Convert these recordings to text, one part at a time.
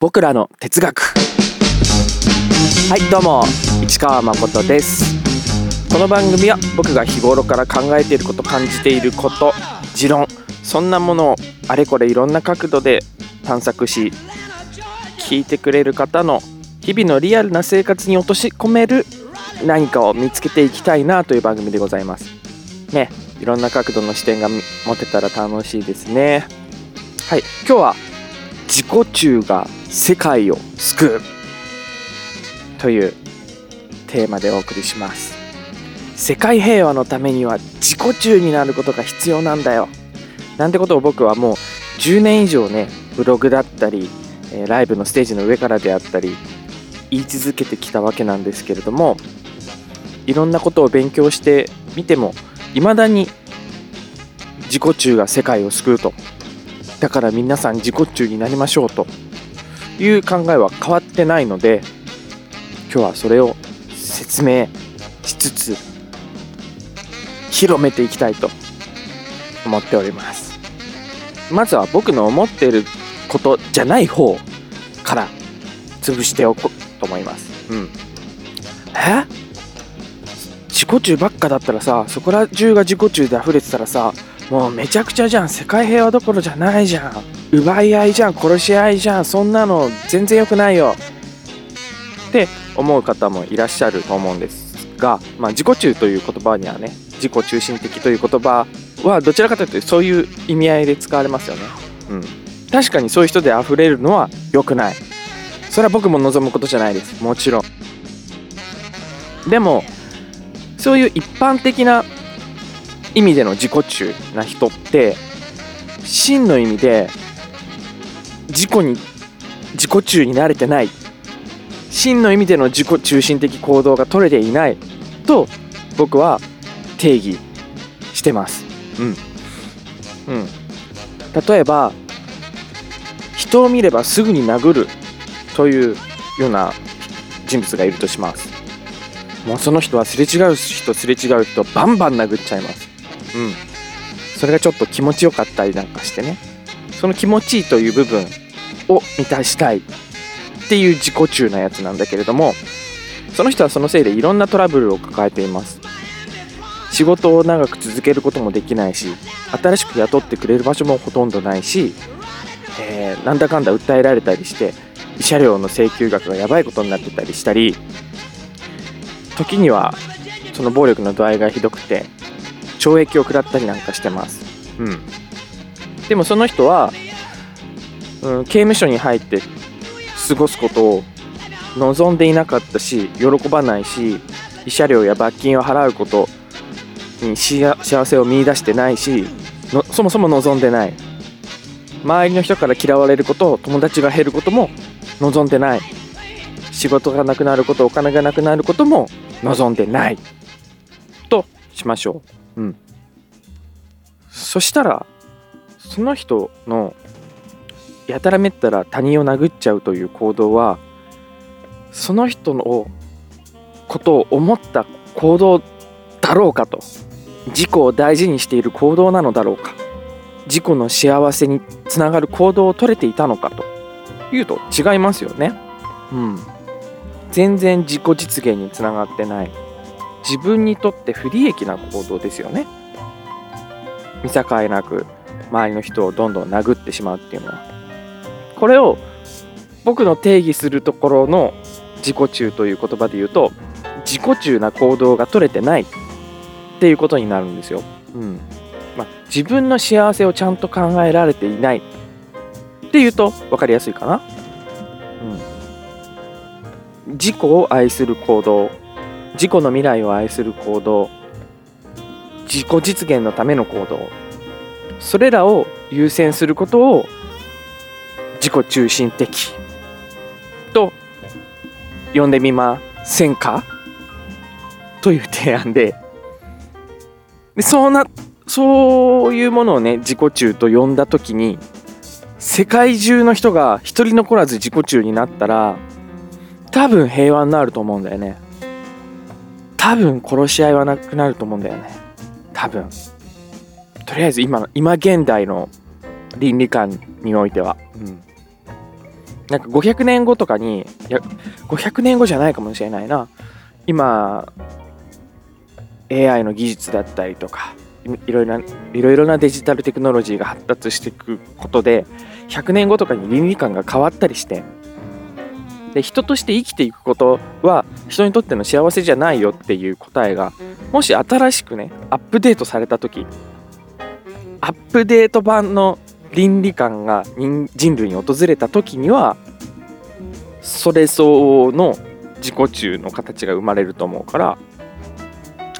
僕らの哲学。はいどうも市川誠です。この番組は僕が日頃から考えていること感じていること持論そんなものをあれこれいろんな角度で探索し聞いてくれる方の日々のリアルな生活に落とし込める何かを見つけていきたいなという番組でございます。ねいろんな角度の視点が持てたら楽しいですね。はい今日は自己中が世界を救うというテーマでお送りします。世界平和のためには自己中になることが必要なんだよ。なんてことを僕はもう10年以上ねブログだったりライブのステージの上からであったり言い続けてきたわけなんですけれどもいろんなことを勉強してみてもいまだに自己中が世界を救うと。だから皆さん自己中になりましょうと。いう考えは変わってないので今日はそれを説明しつつ広めていきたいと思っております。まずは僕の思っていることじゃない方から潰しておこうと思います。うん。え？己中ばっかだったらさそこら中が自己中で溢れてたらさもうめちゃくちゃじゃん世界平和どころじゃないじゃん奪い合いじゃん殺し合いじゃんそんなの全然良くないよって思う方もいらっしゃると思うんですが、まあ、自己中という言葉にはね自己中心的という言葉はどちらかというとそういう意味合いで使われますよね。うん、確かにそういう人で溢れるのは良くない。それは僕も望むことじゃないです。もちろん。でもそういう一般的な意味での自己中な人って真の意味で自己に自己中に慣れてない。真の意味での自己中心的行動が取れていない。と僕は定義してます。うん。うん。例えば人を見ればすぐに殴るというような人物がいるとします。もうその人はすれ違う人すれ違う人バンバン殴っちゃいます。うん。それがちょっと気持ちよかったりなんかしてね。その気持ちいいという部分を満たしたいっていう自己中なやつなんだけれどもその人はそのせいでいろんなトラブルを抱えています。仕事を長く続けることもできないし新しく雇ってくれる場所もほとんどないし、えー、なんだかんだ訴えられたりして慰謝料の請求額がやばいことになってたりしたり時にはその暴力の度合いがひどくて懲役を食らったりなんかしてます。うん。でもその人は、うん、刑務所に入って過ごすことを望んでいなかったし、喜ばないし、慰謝料や罰金を払うことに幸せを見いだしてないしそもそも望んでない。周りの人から嫌われること友達が減ることも望んでない。仕事がなくなること、お金がなくなることも望んでない。としましょう。うん。そしたら、その人のやたらめったら他人を殴っちゃうという行動は、その人のことを思った行動だろうかと。自己を大事にしている行動なのだろうか。自己の幸せにつながる行動を取れていたのかというと違いますよね。うん。全然自己実現につながってない。自分にとって不利益な行動ですよね見境なく周りの人をどんどん殴ってしまうっていうのはこれを僕の定義するところの自己中という言葉で言うと自己中な行動が取れてないっていうことになるんですよ。うんまあ、自分の幸せをちゃんと考えられていないっていうと分かりやすいかな。自己を愛する行動自己の未来を愛する行動自己実現のための行動それらを優先することを自己中心的と呼んでみませんか？という提案で。でそうなそういうものをね自己中と呼んだ時に世界中の人が一人残らず自己中になったら多分平和になると思うんだよね。多分殺し合いはなくなると思うんだよね。多分。とりあえず今の今現代の倫理観においては、うん、なんか500年後とかにいや500年後じゃないかもしれないな。今 AI の技術だったりとかいろいろないろいろなデジタルテクノロジーが発達していくことで100年後とかに倫理観が変わったりしてで人として生きていくことは人にとっての幸せじゃないよっていう答えがもし新しくねアップデートされた時アップデート版の倫理観が人類に訪れた時にはそれ相応の自己中の形が生まれると思うから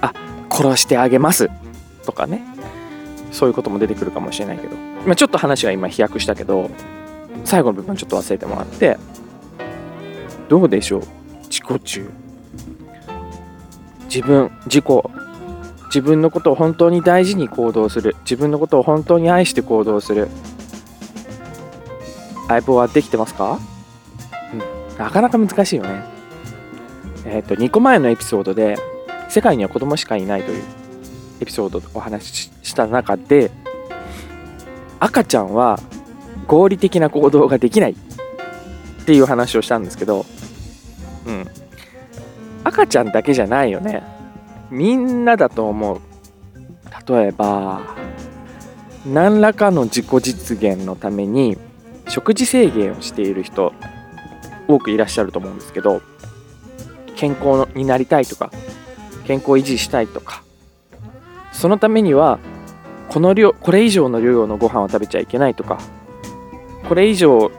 あ殺してあげますとかね。そういうことも出てくるかもしれないけど、ま、ちょっと話は今飛躍したけど最後の部分ちょっと忘れてもらってどうでしょう？自己中。自分自己。自分のことを本当に大事に行動する。自分のことを本当に愛して行動する。相棒はできてますか、うん、なかなか難しいよね。えっ、ー、と2個前のエピソードで世界には子供しかいないというエピソードをお話しした中で赤ちゃんは合理的な行動ができない。っていう話をしたんですけどうん。赤ちゃんだけじゃないよね。みんなだと思う。例えば何らかの自己実現のために食事制限をしている人多くいらっしゃると思うんですけど健康になりたいとか健康維持したいとかそのためにはこの量これ以上の量のご飯を食べちゃいけないとかこれ以上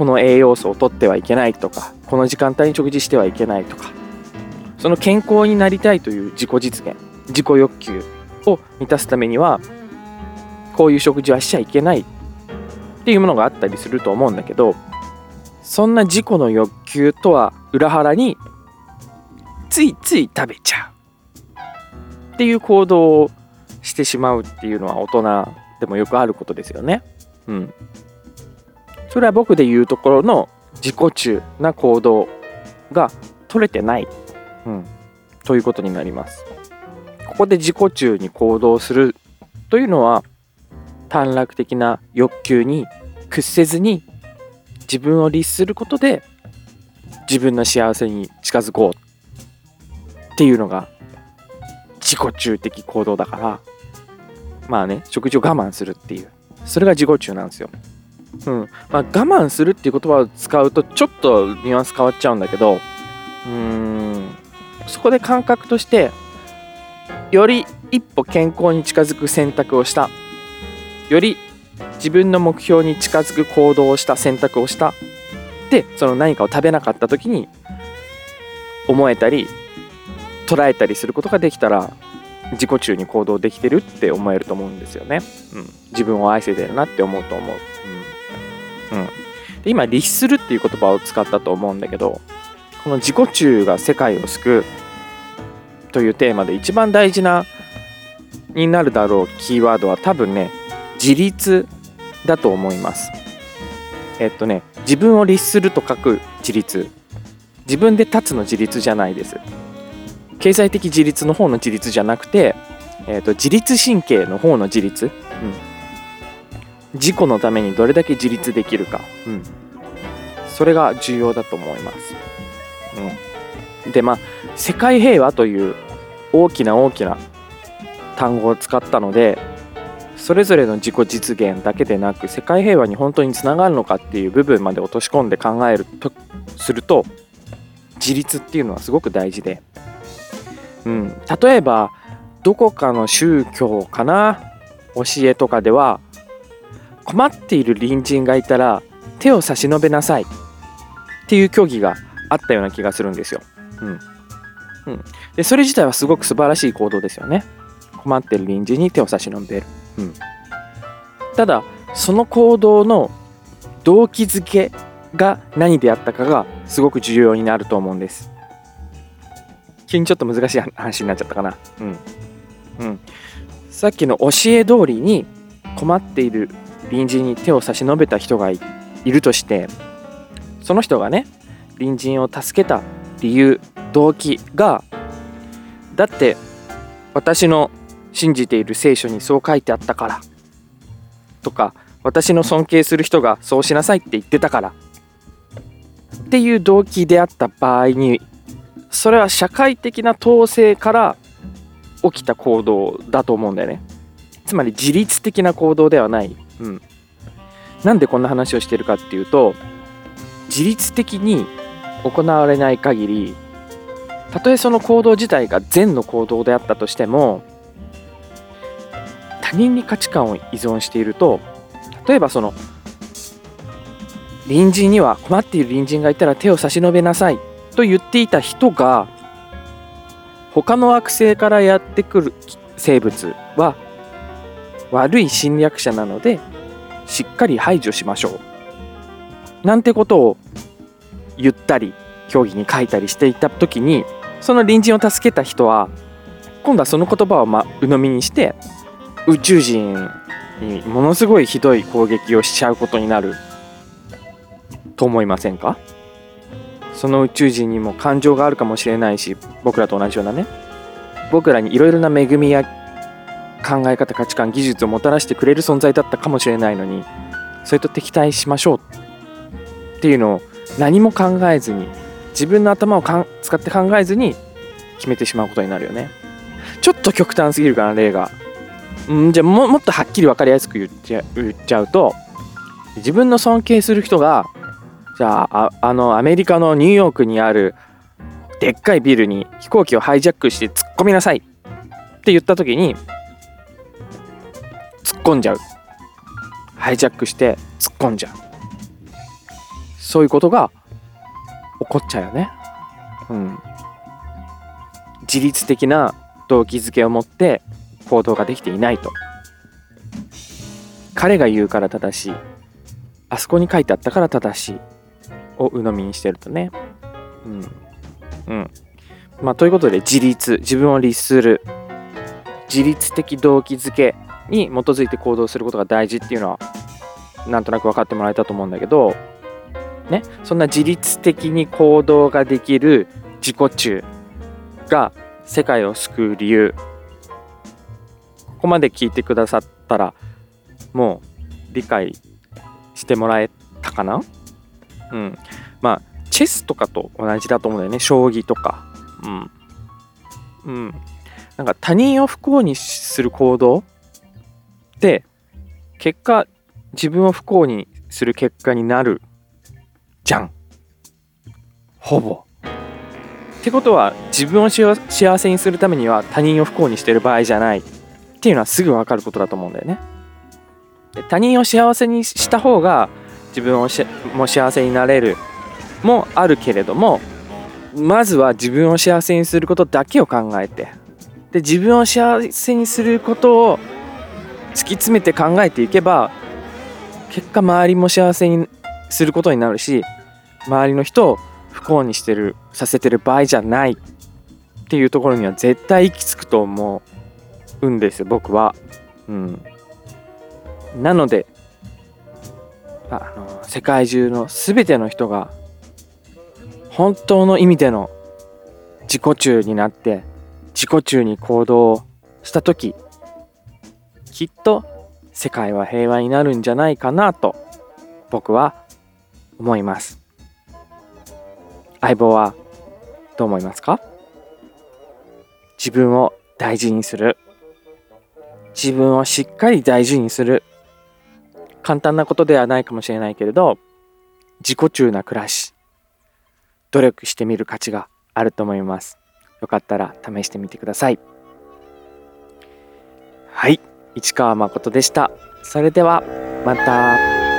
この栄養素を取ってはいけないとかこの時間帯に食事してはいけないとかその健康になりたいという自己実現自己欲求を満たすためにはこういう食事はしちゃいけないっていうものがあったりすると思うんだけどそんな自己の欲求とは裏腹についつい食べちゃうっていう行動をしてしまうっていうのは大人でもよくあることですよね。うん。それは僕で言うところの自己中な行動が取れてないうん、ということになります。ここで自己中に行動するというのは短絡的な欲求に屈せずに自分を律することで自分の幸せに近づこうっていうのが自己中的行動だからまあね食事を我慢するっていうそれが自己中なんですよ。うん。まあ、我慢するっていう言葉を使うとちょっとニュアンス変わっちゃうんだけどうーん。そこで感覚としてより一歩健康に近づく選択をした。より自分の目標に近づく行動をした選択をした。でその何かを食べなかった時に思えたり捉えたりすることができたら自己中に行動できてるって思えると思うんですよね。うん、自分を愛せてるなって思うと思う。うん、で今律するっていう言葉を使ったと思うんだけどこの自己中が世界を救うというテーマで一番大事なになるだろうキーワードは多分ね自立だと思います。えっとね自分を律すると書く自立。自分で立つの自立じゃないです。経済的自立の方の自立じゃなくて、えっと、自律神経の方の自立、自己のためにどれだけ自立できるか、うん、それが重要だと思います、うん、でまあ世界平和という大きな大きな単語を使ったのでそれぞれの自己実現だけでなく世界平和に本当につながるのかっていう部分まで落とし込んで考えるとすると自立っていうのはすごく大事で、うん、例えばどこかの宗教かな？教えとかでは困っている隣人がいたら手を差し伸べなさい。っていう教義があったような気がするんですよ。うん。うん、でそれ自体はすごく素晴らしい行動ですよね。困ってる臨時に手を差し伸べる、うん、ただその行動の動機づけが何であったかがすごく重要になると思うんです。急にちょっと難しい話になっちゃったかな。うん。うん。さっきの教え通りに困っている隣人に手を差し伸べた人がいるとしてその人がね隣人を助けた理由動機がだって私の信じている聖書にそう書いてあったからとか私の尊敬する人がそうしなさいって言ってたからっていう動機であった場合にそれは社会的な統制から起きた行動だと思うんだよね。つまり自律的な行動ではない。うん。なんでこんな話をしてるかっていうと自律的に行われない限りたとえその行動自体が善の行動であったとしても他人に価値観を依存していると例えばその隣人には困っている隣人がいたら手を差し伸べなさいと言っていた人が他の惑星からやってくる生物は悪い侵略者なのでしっかり排除しましょう。なんてことを言ったり競技に書いたりしていた時にその隣人を助けた人は今度はその言葉をま鵜呑みにして宇宙人にものすごいひどい攻撃をしちゃうことになる。と思いませんか？その宇宙人にも感情があるかもしれないし僕らと同じようなね。僕らにいろいろな恵みや考え方価値観技術をもたらしてくれる存在だったかもしれないのにそれと敵対しましょうっていうのを何も考えずに自分の頭をかん使って考えずに決めてしまうことになるよね。ちょっと極端すぎるかな例が。んじゃあもっとはっきり分かりやすく言っちゃ言っちゃうと自分の尊敬する人がじゃああのアメリカのニューヨークにあるでっかいビルに飛行機をハイジャックして突っ込みなさいって言った時に込んじゃう。ハイジャックして突っ込んじゃう。そういうことが起こっちゃうよね。うん。自律的な動機づけを持って行動ができていないと。彼が言うから正しい。あそこに書いてあったから正しい。を鵜呑みにしてるとね。うん。うん。まあということで自立。自分を律する。自律的動機づけ。に基づいて行動することが大事っていうのはなんとなく分かってもらえたと思うんだけどねそんな自律的に行動ができる自己中が世界を救う理由ここまで聞いてくださったらもう理解してもらえたかな？うん。まあチェスとかと同じだと思うんだよね。将棋とか。うん。うん。なんか他人を不幸にする行動って結果自分を不幸にする結果になるじゃん。ほぼ。ってことは自分を幸せにするためには他人を不幸にしてる場合じゃない。っていうのはすぐ分かることだと思うんだよね。他人を幸せにした方が自分をも幸せになれるもあるけれどもまずは自分を幸せにすることだけを考えて。で自分を幸せにすることを突き詰めて考えていけば結果周りも幸せにすることになるし周りの人を不幸にしてるさせてる場合じゃないっていうところには絶対行き着くと思うんです僕は。うん、なのであの世界中の全ての人が本当の意味での自己中になって自己中に行動した時きっと世界は平和になるんじゃないかなと僕は思います。相棒はどう思いますか？自分を大事にする。自分をしっかり大事にする。簡単なことではないかもしれないけれど自己中な暮らし。努力してみる価値があると思います。よかったら試してみてください。はい。市川誠でした。それではまた。